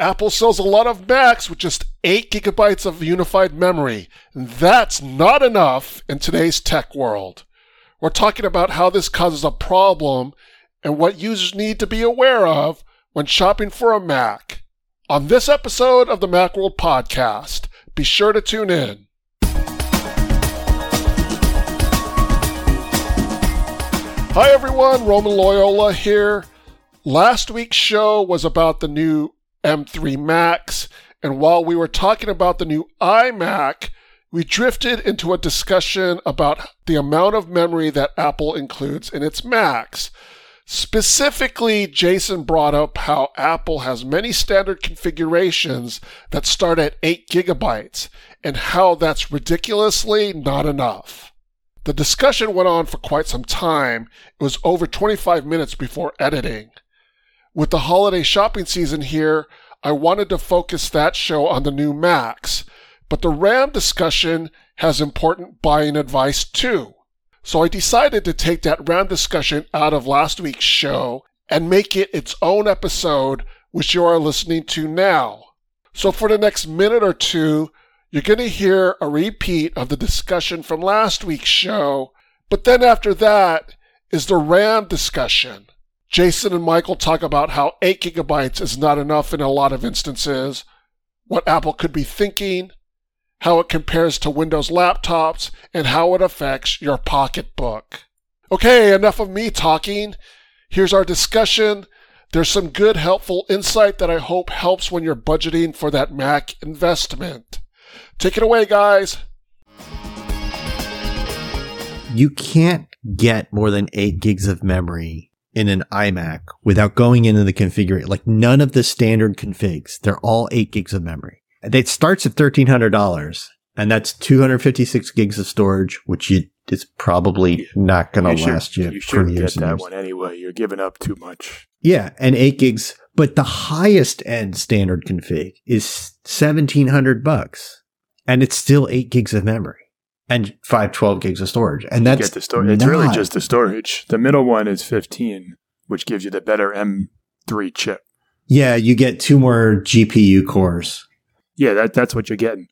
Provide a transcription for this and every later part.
Apple sells a lot of Macs with just 8 gigabytes of unified memory. and That's not enough in today's tech world. We're talking about how this causes a problem and what users need to be aware of when shopping for a Mac. On this episode of the Macworld podcast, be sure to tune in. Hi everyone, Roman Loyola here. Last week's show was about the new M3 Macs. And while we were talking about the new iMac, we drifted into a discussion about the amount of memory that Apple includes in its Macs. Specifically, Jason brought up how Apple has many standard configurations that start at 8 gigabytes and how that's ridiculously not enough. The discussion went on for quite some time. It was over 25 minutes before editing. With the holiday shopping season here, I wanted to focus that show on the new Macs, but the RAM discussion has important buying advice too. So I decided to take that RAM discussion out of last week's show and make it its own episode, which you are listening to now. So for the next minute or two, you're going to hear a repeat of the discussion from last week's show, but then after that is the RAM discussion. Jason and Michael talk about how 8 gigabytes is not enough in a lot of instances, what Apple could be thinking, how it compares to Windows laptops, and how it affects your pocketbook. Okay, enough of me talking. Here's our discussion. There's some good, helpful insight that I hope helps when you're budgeting for that Mac investment. Take it away, guys. You can't get more than 8 gigs of memory in an iMac without going into the configuration. Like none of the standard configs. They're all eight gigs of memory. It starts at $1,300 and that's 256 gigs of storage, which you, is probably not going to last you, you for years. You Get that years. one anyway. You're giving up too much. Yeah. And eight gigs, but the highest end standard config is 1700 bucks and it's still eight gigs of memory and 512 gigs of storage. And that's get the storage. It's really just the storage. The middle one is 15, which gives you the better M3 chip. Yeah, you get two more GPU cores. Yeah, that that's what you're getting.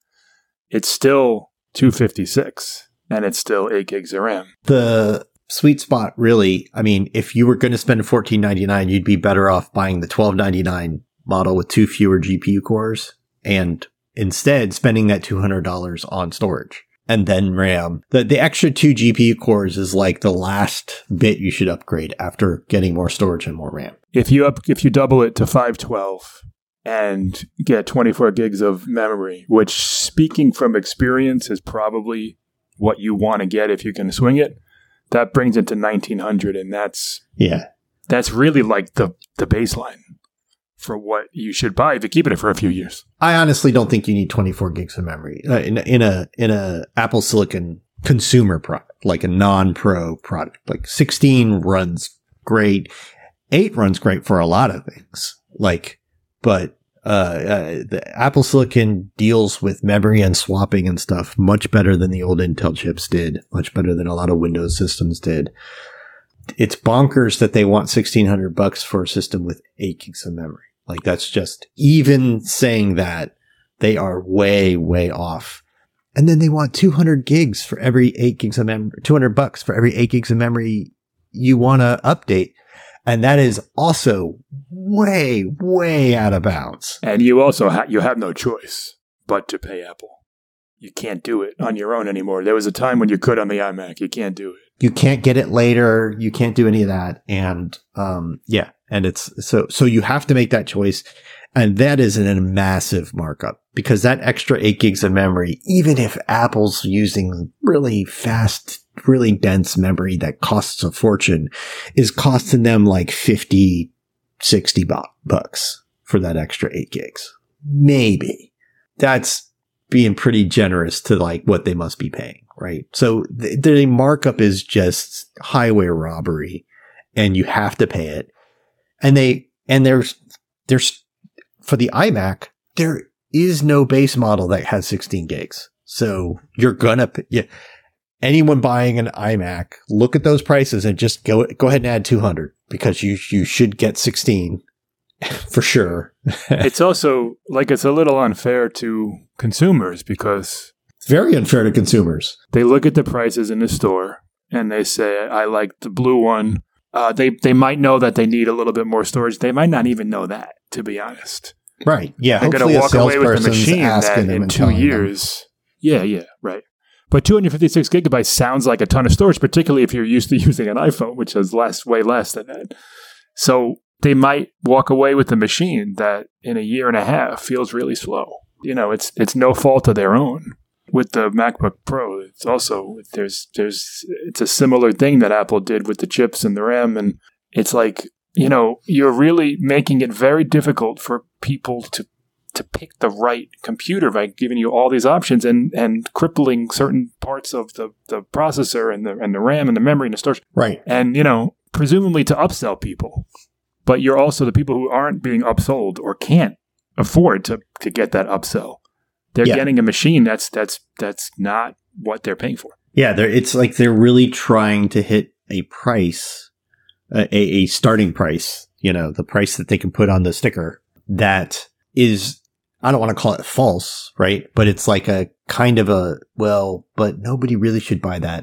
It's still 256 and it's still 8 gigs of RAM. The sweet spot really, I mean, if you were going to spend 14.99, you'd be better off buying the 12.99 model with two fewer GPU cores and instead spending that $200 on storage and then RAM. The, the extra two GPU cores is like the last bit you should upgrade after getting more storage and more RAM. If you up, if you double it to 512 and get 24 gigs of memory, which speaking from experience is probably what you want to get if you can swing it, that brings it to 1900 and that's yeah. That's really like the the baseline for what you should buy if you keep it for a few years. I honestly don't think you need 24 gigs of memory uh, in, in a in a Apple Silicon consumer product, like a non-pro product. Like 16 runs great, 8 runs great for a lot of things. Like, but uh, uh, the Apple Silicon deals with memory and swapping and stuff much better than the old Intel chips did, much better than a lot of Windows systems did. It's bonkers that they want 1600 bucks for a system with 8 gigs of memory. Like that's just even saying that they are way, way off. And then they want 200 gigs for every eight gigs of memory, 200 bucks for every eight gigs of memory you want to update. And that is also way, way out of bounds. And you also you have no choice but to pay Apple. You can't do it on your own anymore. There was a time when you could on the iMac. You can't do it. You can't get it later. You can't do any of that. And um, yeah, and it's so, so you have to make that choice. And that is a massive markup because that extra eight gigs of memory, even if Apple's using really fast, really dense memory that costs a fortune is costing them like 50, 60 bucks for that extra eight gigs. Maybe that's being pretty generous to like what they must be paying. Right. So the, the markup is just highway robbery and you have to pay it and they and there's there's for the iMac there is no base model that has 16 gigs. So you're gonna yeah, anyone buying an iMac, look at those prices and just go go ahead and add 200 because you you should get 16 for sure. it's also like it's a little unfair to consumers because it's very unfair to consumers. they look at the prices in the store and they say, "I like the blue one." Uh, they they might know that they need a little bit more storage. They might not even know that, to be honest. Right. Yeah. They're going Hopefully to walk away with the machine that asking them in two telling them. years. Yeah, yeah, right. But 256 gigabytes sounds like a ton of storage, particularly if you're used to using an iPhone, which has less, way less than that. So they might walk away with a machine that in a year and a half feels really slow. You know, it's it's no fault of their own. With the MacBook Pro, it's also there's there's it's a similar thing that Apple did with the chips and the RAM, and it's like you know you're really making it very difficult for people to to pick the right computer by giving you all these options and and crippling certain parts of the, the processor and the and the RAM and the memory and the storage Right. and you know presumably to upsell people but you're also the people who aren't being upsold or can't afford to to get that upsell they're Yeah. getting a machine that's that's that's not what they're paying for Yeah. They're, it's like they're really trying to hit a price, a, a a starting price, you know, the price that they can put on the sticker that is, I don't want to call it false, right? But it's like a kind of a, well, but nobody really should buy that.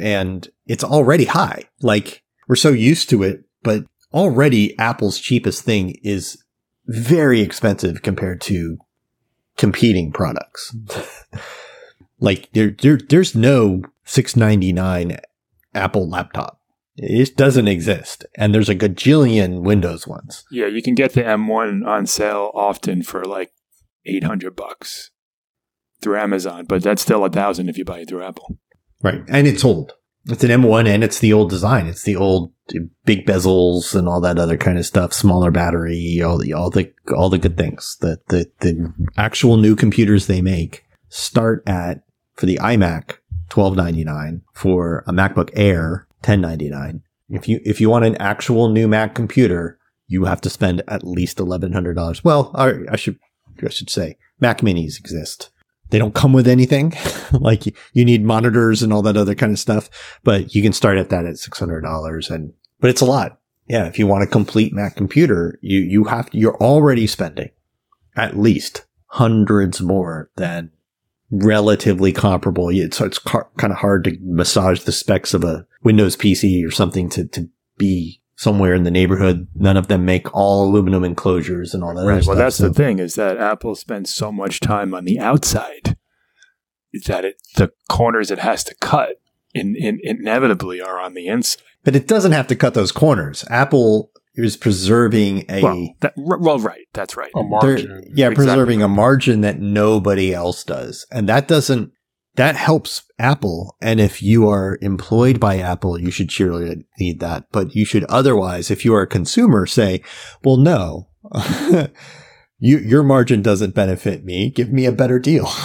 And it's already high. Like we're so used to it, but already Apple's cheapest thing is very expensive compared to competing products. like there, there, there's no 699 Apple laptop. It doesn't exist. And there's a gajillion Windows ones. yeah you can get the m1 on sale often for like 800 bucks through amazon but that's still a thousand if you buy it through apple Right. And it's old. It's an M1 and it's the old design. It's the old big bezels and all that other kind of stuff, smaller battery, all the, all the, all the good things. that the, the actual new computers they make start at, for the iMac, twelve ninety nine. For a MacBook Air, ten ninety nine. If you, if you want an actual new Mac computer, you have to spend at least $1,100. Well, I, I should, I should say Mac minis exist. They don't come with anything. like you, need monitors and all that other kind of stuff, but you can start at that at $600 and, but it's a lot. Yeah. If you want a complete Mac computer, you, you have, you're already spending at least hundreds more than relatively comparable. It's, it's car- kind of hard to massage the specs of a Windows PC or something to, to be somewhere in the neighborhood. None of them make all aluminum enclosures and all that. other Right. Well, stuff, that's so- the thing is that Apple spends so much time on the outside that it the corners it has to cut in, in, inevitably are on the inside. But it doesn't have to cut those corners. Apple is preserving a Well, that, well, right. That's right. A margin. yeah, Exactly. preserving a margin that nobody else does. And that doesn't that helps Apple. And if you are employed by Apple, you should surely need that. But you should otherwise, if you are a consumer, say, well, no, you, your margin doesn't benefit me. Give me a better deal.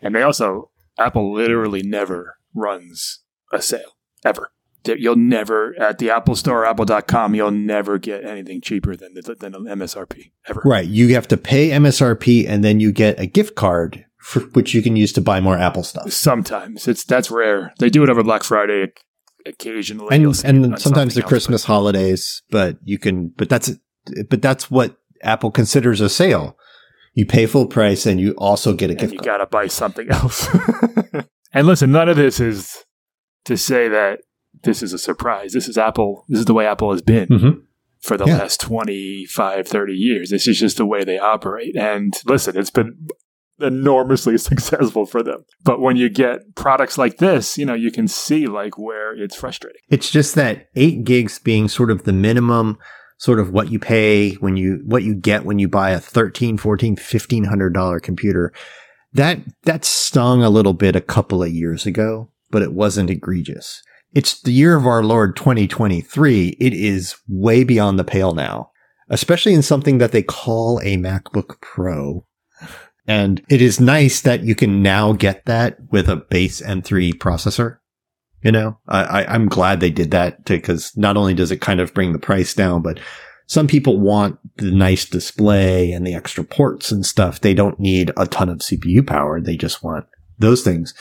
And they also Apple literally never runs a sale ever. You'll never at the Apple Store, Apple.com. You'll never get anything cheaper than the, than an MSRP ever. right. You have to pay MSRP and then you get a gift card for which you can use to buy more Apple stuff. Sometimes it's that's rare. They do it over Black Friday occasionally. and You'll see it on and sometimes the else, Christmas holidays, but you can, but that's, but that's what Apple considers a sale. You pay full price and you also get a and gift you card. got to buy something else. and listen, none of this is to say that this is a surprise. This is Apple. This is the way Apple has been Mhm. for the Yeah. last 25, 30 years. This is just the way they operate. And listen, it's been enormously successful for them. But when you get products like this, you know, you can see like where it's frustrating. It's just that eight gigs being sort of the minimum, sort of what you pay when you, what you get when you buy a 13, 14, 1500 dollar computer. That, that stung a little bit a couple of years ago, but it wasn't egregious. It's the year of our Lord 2023. It is way beyond the pale now, especially in something that they call a MacBook Pro. And it is nice that you can now get that with a base M3 processor. You know, I, I, I'm glad they did that because not only does it kind of bring the price down, but some people want the nice display and the extra ports and stuff. They don't need a ton of CPU power. They just want those things.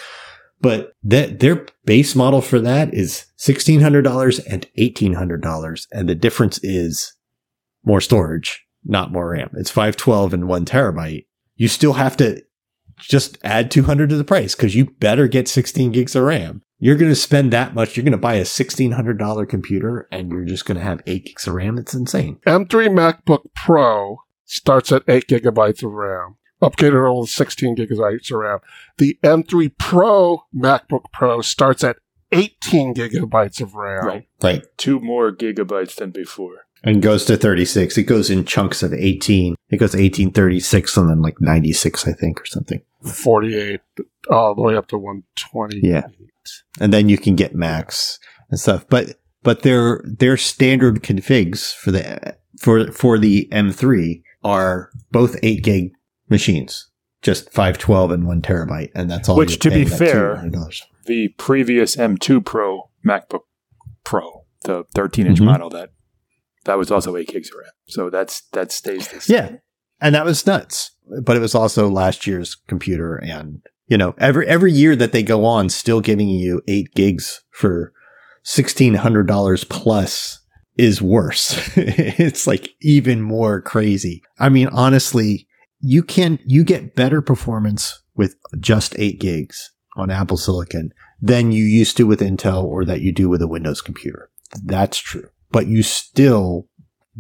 But that their base model for that is $1,600 and $1,800. And the difference is more storage, not more RAM. It's 512 and one terabyte. You still have to just add 200 to the price because you better get 16 gigs of RAM. You're going to spend that much. You're going to buy a $1,600 computer and you're just going to have eight gigs of RAM. It's insane. M3 MacBook Pro starts at 8 gigabytes of RAM. Upgraded all 16 gigabytes of RAM. The M3 Pro MacBook Pro starts at 18 gigabytes of RAM. Right. Right. Two more gigabytes than before. And goes to 36. It goes in chunks of 18. It goes 18, 36, and then like 96, I think, or something. 48 all the way up to 120. Yeah. and then you can get max and stuff. But but their their standard configs for the for for the M3 are both eight gig machines, just five twelve and one terabyte, and that's all. Which, to be fair, The previous M2 Pro MacBook Pro, the 13 inch Mhm. model, that that was also eight gigs of RAM. So that's that stays the same. yeah, and that was nuts. But it was also last year's computer, and you know every every year that they go on, still giving you eight gigs for sixteen hundred dollars plus is worse. it's like even more crazy. I mean, honestly, you can you get better performance with just eight gigs on Apple Silicon than you used to with Intel or that you do with a Windows computer. That's true. But you still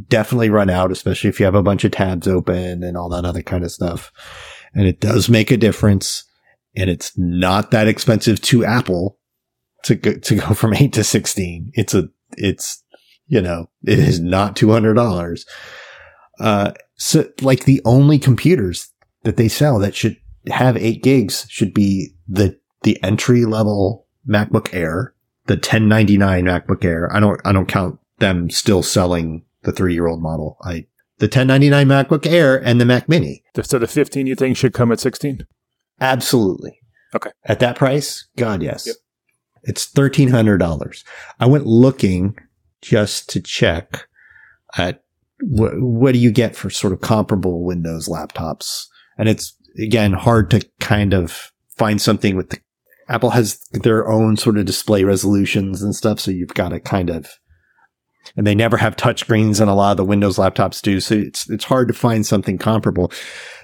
definitely run out, especially if you have a bunch of tabs open and all that other kind of stuff. And it does make a difference. And it's not that expensive to Apple to go, to go from eight to 16. It's a, it's, you know, it is not $200. Uh, so like the only computers that they sell that should have eight gigs should be the, the entry level MacBook Air, the 1099 MacBook Air. I don't, I don't count them still selling the three year old model. I, the 1099 MacBook Air and the Mac Mini. So the 15 you think should come at 16? Absolutely. Okay. At that price? God, yes. Yep. It's $1,300. I went looking just to check at what, what do you get for sort of comparable Windows laptops? And it's again hard to kind of find something with the Apple has their own sort of display resolutions and stuff. So you've got to kind of, and they never have touchscreens and a lot of the Windows laptops do. So it's, it's hard to find something comparable,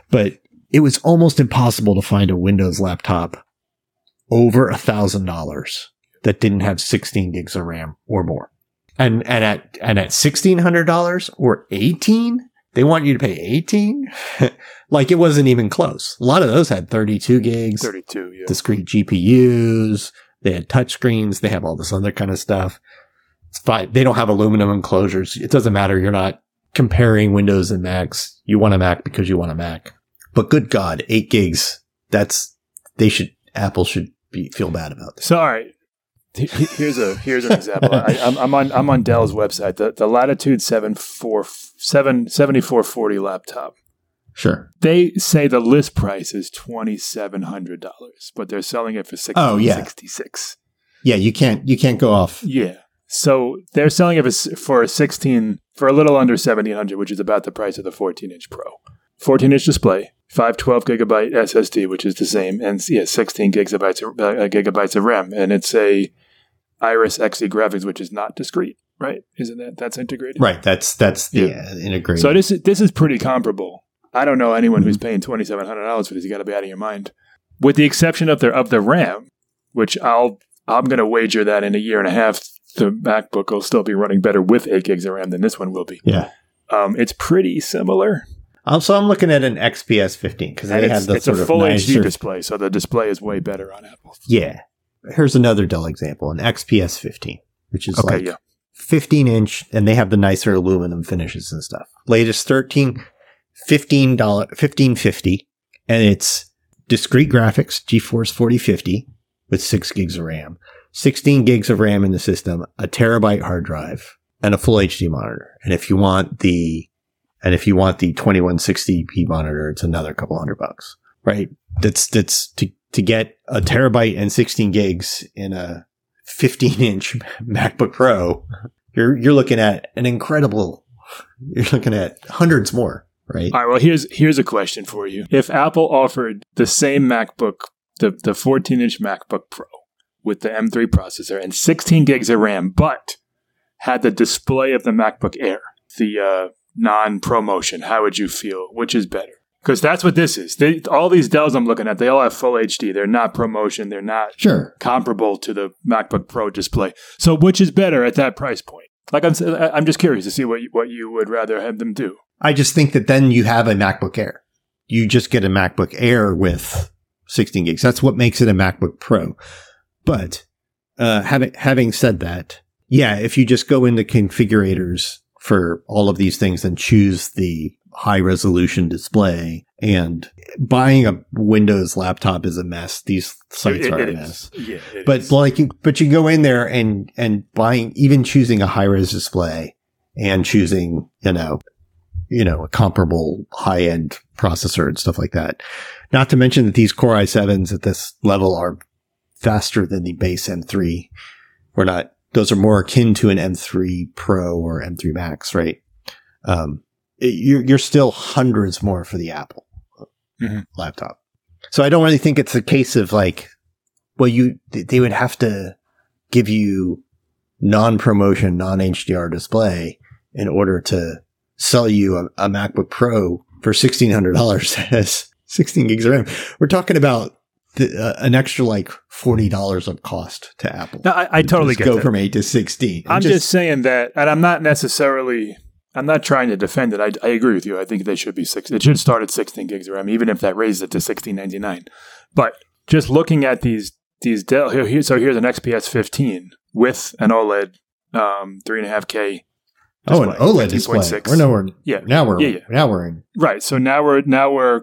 but it was almost impossible to find a Windows laptop over a thousand dollars that didn't have 16 gigs of RAM or more. And, and at, and at $1,600 or 18, they want you to pay 18. like it wasn't even close. A lot of those had 32 gigs, 32, yeah. discrete GPUs. They had touchscreens. They have all this other kind of stuff. It's fine. They don't have aluminum enclosures. It doesn't matter. You're not comparing Windows and Macs. You want a Mac because you want a Mac. But good God, eight gigs. That's, they should, Apple should be, feel bad about this. So all right, He- he- here's a here's an example. I, I'm, I'm on I'm on Dell's website. The the Latitude 74 7 7440 laptop. Sure. They say the list price is twenty seven hundred dollars, but they're selling it for sixteen Oh, yeah. sixty six. Yeah. You can't, you can't go off. Yeah. So they're selling it for, a 16 for a little under 1700, which is about the price of the 14 inch Pro. 14 inch display, 512 gigabyte SSD, which is the same, and yeah, 16 gigabytes of, uh, gigabytes of RAM, and it's a Iris Xe graphics, which is not discrete, right? Isn't that that's integrated? Right. That's, that's the Yeah. integrated. So this is this is pretty comparable. I don't know anyone who's paying twenty seven hundred dollars for this. You got to be out of your mind. With the exception of the of the RAM, which I'll I'm going to wager that in a year and a half the MacBook will still be running better with eight gigs of RAM than this one will be. yeah. Um, it's pretty similar. So I'm looking at an XPS 15 because they have the it's a sort of full HD nicer- display, so the display is way better on Apple. Yeah. Here's another Dell example, an XPS 15, which is Okay, like yeah. 15 inch, and they have the nicer aluminum finishes and stuff. Latest 13, $15, 1550, and it's discrete graphics, GeForce 4050 with six gigs of RAM, 16 gigs of RAM in the system, a terabyte hard drive, and a full HD monitor. And if you want the, and if you want the 2160p monitor, it's another couple hundred bucks, right? That's, that's to, to get a terabyte and 16 gigs in a 15 inch MacBook Pro, you're, you're looking at an incredible, you're looking at hundreds more, right? All right. Well, here's here's a question for you. If Apple offered the same MacBook, the the 14 inch MacBook Pro with the M3 processor and 16 gigs of RAM, but had the display of the MacBook Air, the uh, non ProMotion, how would you feel? Which is better? Because that's what this is. They, all these Dells I'm looking at, they all have full HD. They're not ProMotion. They're not Sure. comparable to the MacBook Pro display. So, which is better at that price point? Like I'm, I'm just curious to see what you, what you would rather have them do. I just think that then you have a MacBook Air. You just get a MacBook Air with 16 gigs. That's what makes it a MacBook Pro. But uh, having having said that, yeah, if you just go into configurators for all of these things and choose the high resolution display and buying a Windows laptop is a mess. These sites It- are a mess. Yeah, But is. like, you- but you go in there and and buying, even choosing a high res display and choosing, you know, you know, a comparable high end processor and stuff like that. Not to mention that these Core i7s at this level are faster than the base M3. We're not; those are more akin to an M3 Pro or M3 Max, right? Um, it- you're you're still hundreds more for the Apple Mhm. laptop. So I don't really think it's a case of like, well, you they would have to give you non-ProMotion, non-HDR display in order to sell you a, a MacBook Pro for sixteen hundred dollars that has sixteen gigs of RAM. We're talking about the, uh, an extra like forty dollars of cost to Apple. No, I, I totally Just go that. from eight to sixteen. I'm just, saying that, and I'm not necessarily. I'm not trying to defend it. I, I agree with you. I think they should be six. It should start at 16 gigs of RAM, even if that raises it to 16.99. But just looking at these these Dell here, here so here's an XPS 15 with an OLED um, three and a half K. oh, an OLED display. 15.6. We're nowhere. Yeah, Now we're Yeah, yeah. now we're in. Right. So now we're now we're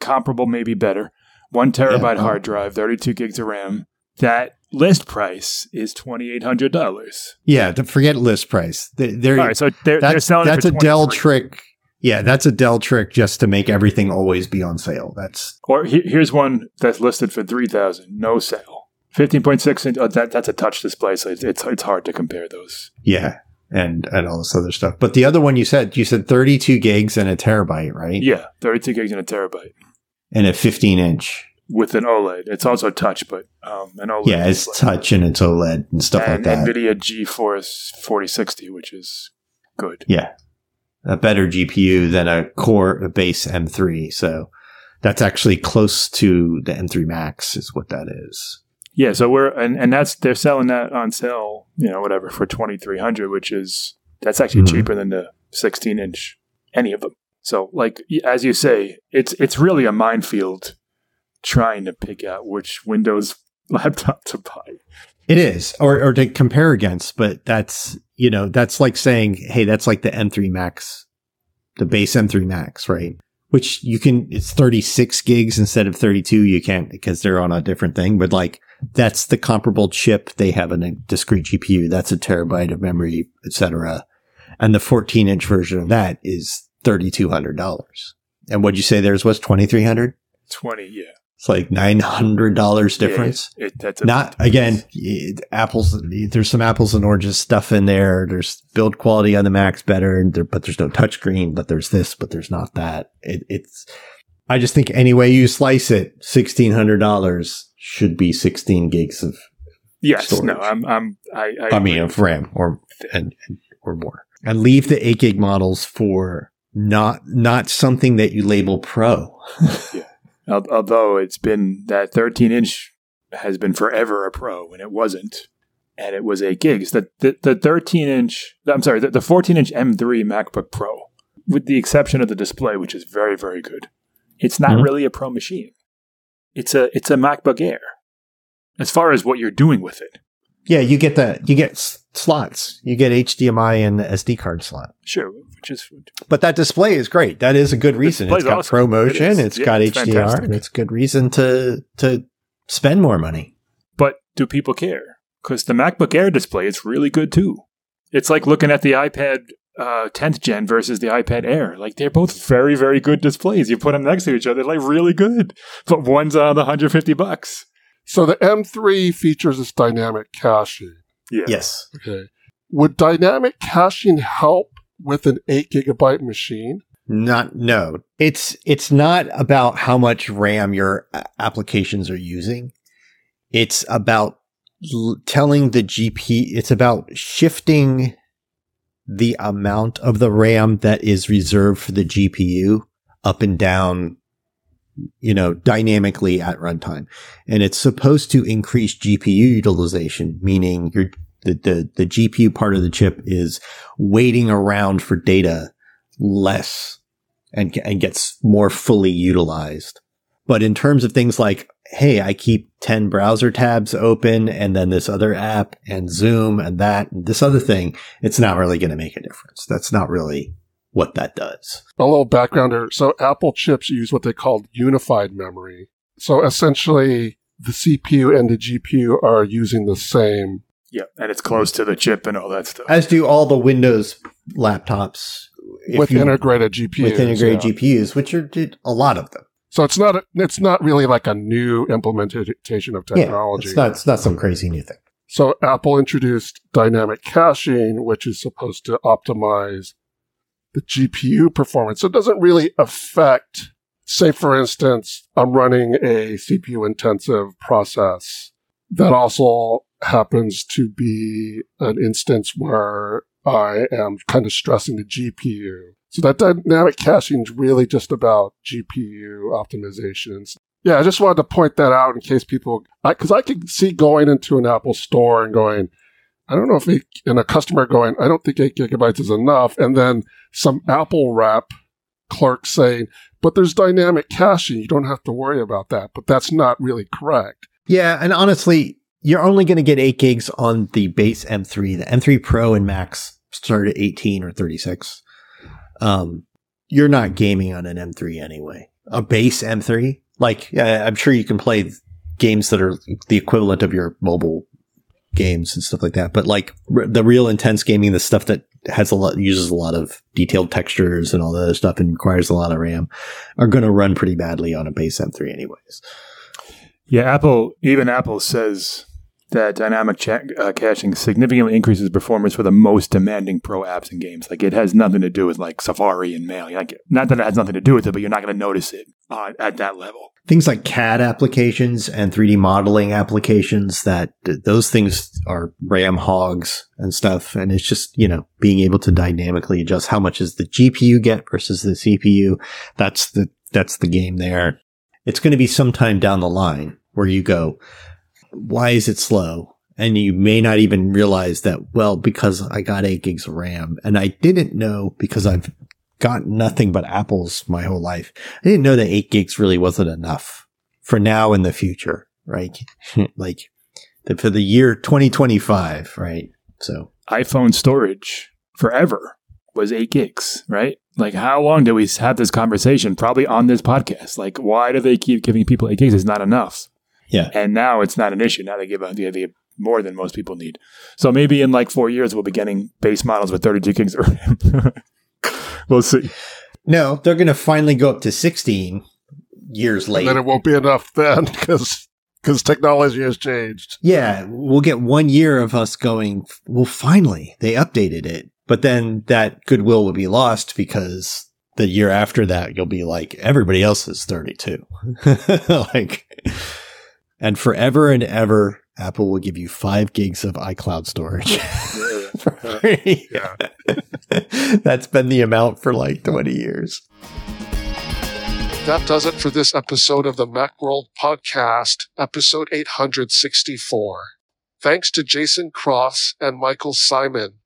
comparable, maybe better. One terabyte Yeah. hard drive, 32 gigs of RAM. That list price is twenty eight hundred dollars. Yeah, to forget list price. They- They're, All right, so they're, they're that's selling. that's a Dell trick. Yeah, that's a Dell trick just to make everything always be on sale. That's Or he, here's one that's listed for three thousand, no sale. Fifteen point six inch. Oh, that that's a touch display, so it's, it's it's hard to compare those. yeah, and and all this other stuff. But the other one you said you said 32 gigs and a terabyte, right? Yeah, thirty two gigs and a terabyte and a 15 inch. With an OLED. It's also touch, but um, an OLED. Yeah, it's display. touch and it's OLED and stuff and like that. NVIDIA GeForce forty sixty, which is good. Yeah, a better GPU than a core base M3. So that's actually close to the M3 Max, is what that is. Yeah, so we're and, and that's they're selling that on sale, you know, whatever for twenty three hundred, which is that's actually Mhm. cheaper than the sixteen inch, any of them. So, like as you say, it's it's really a minefield trying to pick out which Windows laptop to buy. It is, or or to compare against, but that's you know that's like saying, hey, that's like the M3 Max, the base M3 Max, right? Which you can, it's 36 gigs instead of 32. You can't because they're on a different thing, but like that's the comparable chip. They have a discrete GPU. That's a terabyte of memory, etc. And the 14 inch version of that is $3,200. And what'd you say theirs was 2,300? Twenty, yeah, It's like $900 difference Yeah, it, not again it- apples there's some apples and oranges stuff in there. There's build quality on the Mac's better and there, but there's no touchscreen but there's this but there's not that. It, it's i just think any way you slice it $1600 should be 16 gigs of yes. storage. No, I'm I'm I I, i mean of ram or and, and or more. And leave the 8 gig models for not not something that you label pro. Al- although it's been that 13 inch has been forever a pro and it wasn't. And it was 8 gigs the, the, the 13 inch i'm sorry the, the 14 inch m3 macbook pro with the exception of the display which is very very good. It's not Mhm. really a pro machine. It's a it's a macbook air as far as what you're doing with it. Yeah you get the you get s- slots you get hdmi and the sd card slot sure which is But that display is great. That is a good reason. It's got awesome. pro It motion. is. It's Yeah, got it's HDR. fantastic. And it's a good reason to to spend more money. But do people care? Because the MacBook Air display is really good too. It's like looking at the iPad uh, 10th gen versus the iPad Air. Like they're both very, very good displays. You put them next to each other, they're like really good. But one's on the 150 bucks. So the M3 features this dynamic caching. Yeah. Yes. Okay. Would dynamic caching help with an 8 gigabyte machine? Not no. It's it's not about how much RAM your applications are using. It's about l- telling the GP. It's about shifting the amount of the RAM that is reserved for the GPU up and down, you know, dynamically at runtime. And it's supposed to increase GPU utilization, meaning your the, the, the GPU part of the chip is waiting around for data less and, and gets more fully utilized. But in terms of things like, hey, I keep 10 browser tabs open and then this other app and Zoom and that and this other thing, it's not really going to make a difference. That's not really what that does. A little backgrounder. So Apple chips use what they call unified memory. So essentially the CPU and the GPU are using the same. Yeah, and it's close to the chip and all that stuff. As do all the Windows laptops with you, integrated GPUs. With integrated yeah. GPUs, which are a lot of them. So it's not a, it's not really like a new implementation of technology. Yeah, it's not it's not some crazy new thing. So Apple introduced dynamic caching, which is supposed to optimize the GPU performance. So it doesn't really affect, say, for instance, I'm running a CPU intensive process that also happens to be an instance where I am kind of stressing the GPU. So that dynamic caching is really just about GPU optimizations. Yeah, I just wanted to point that out in case people, because I, I could see going into an Apple store and going, I don't know if, eight, and a customer going, I don't think eight gigabytes is enough. And then some Apple rep clerk saying, but there's dynamic caching. You don't have to worry about that. But that's not really correct. Yeah. And honestly, you're only going to get eight gigs on the base M3. The M3 Pro and Max start at 18 or 36 um, you're not gaming on an M3 anyway. A base M3, like I'm sure you can play games that are the equivalent of your mobile games and stuff like that. But like r- the real intense gaming, the stuff that has a lot, uses a lot of detailed textures and all that other stuff and requires a lot of RAM are going to run pretty badly on a base M3 anyways. Yeah. Apple, even Apple says that dynamic uh, caching significantly increases performance for the most demanding pro apps and games. Like it has nothing to do with like Safari and Mail. Like not that it has nothing to do with it, but you're not going to notice it uh, at that level. Things like CAD applications and 3D modeling applications that those things are RAM hogs and stuff. And it's just, you know, being able to dynamically adjust how much is the GPU get versus the CPU. That's the, that's the game there. It's going to be sometime down the line where you go, why is it slow? And you may not even realize that, well, because I got eight gigs of RAM and I didn't know because I've got nothing but apples my whole life. I didn't know that eight gigs really wasn't enough for now and the future, right? Hmm. like the, for the year 2025, right? So iPhone storage forever was eight gigs, right? Like, how long did we have this conversation? Probably on this podcast. Like, why do they keep giving people eight gigs? It's not enough. Yeah. And now it's not an issue. Now they give a, the give more than most people need. So maybe in like four years, we'll be getting base models with 32 gigs. we'll see. No, they're going to finally go up to 16 years later. And then it won't be enough then because because technology has changed. Yeah, we'll get one year of us going, well, finally, they updated it. But then that goodwill will be lost because the year after that, you'll be like, everybody else is 32. like, and forever and ever, Apple will give you five gigs of iCloud storage. Uh, yeah. That's been the amount for like 20 years. That does it for this episode of the Macworld Podcast, episode 864. Thanks to Jason Cross and Michael Simon.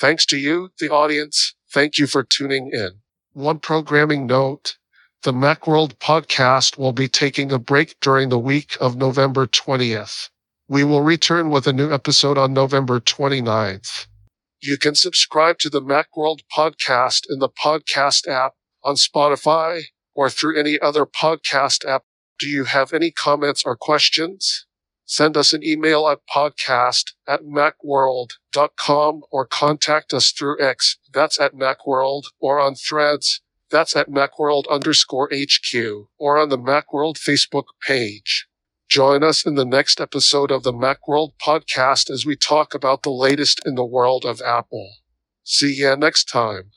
Thanks to you, the audience. Thank you for tuning in. One programming note. The Macworld podcast will be taking a break during the week of November 20th. We will return with a new episode on November 29th. You can subscribe to the Macworld podcast in the podcast app on Spotify or through any other podcast app. Do you have any comments or questions? Send us an email at podcast at macworld.com or contact us through X, that's at Macworld, or on threads, that's at Macworld underscore HQ or on the Macworld Facebook page. Join us in the next episode of the Macworld podcast as we talk about the latest in the world of Apple. See ya next time.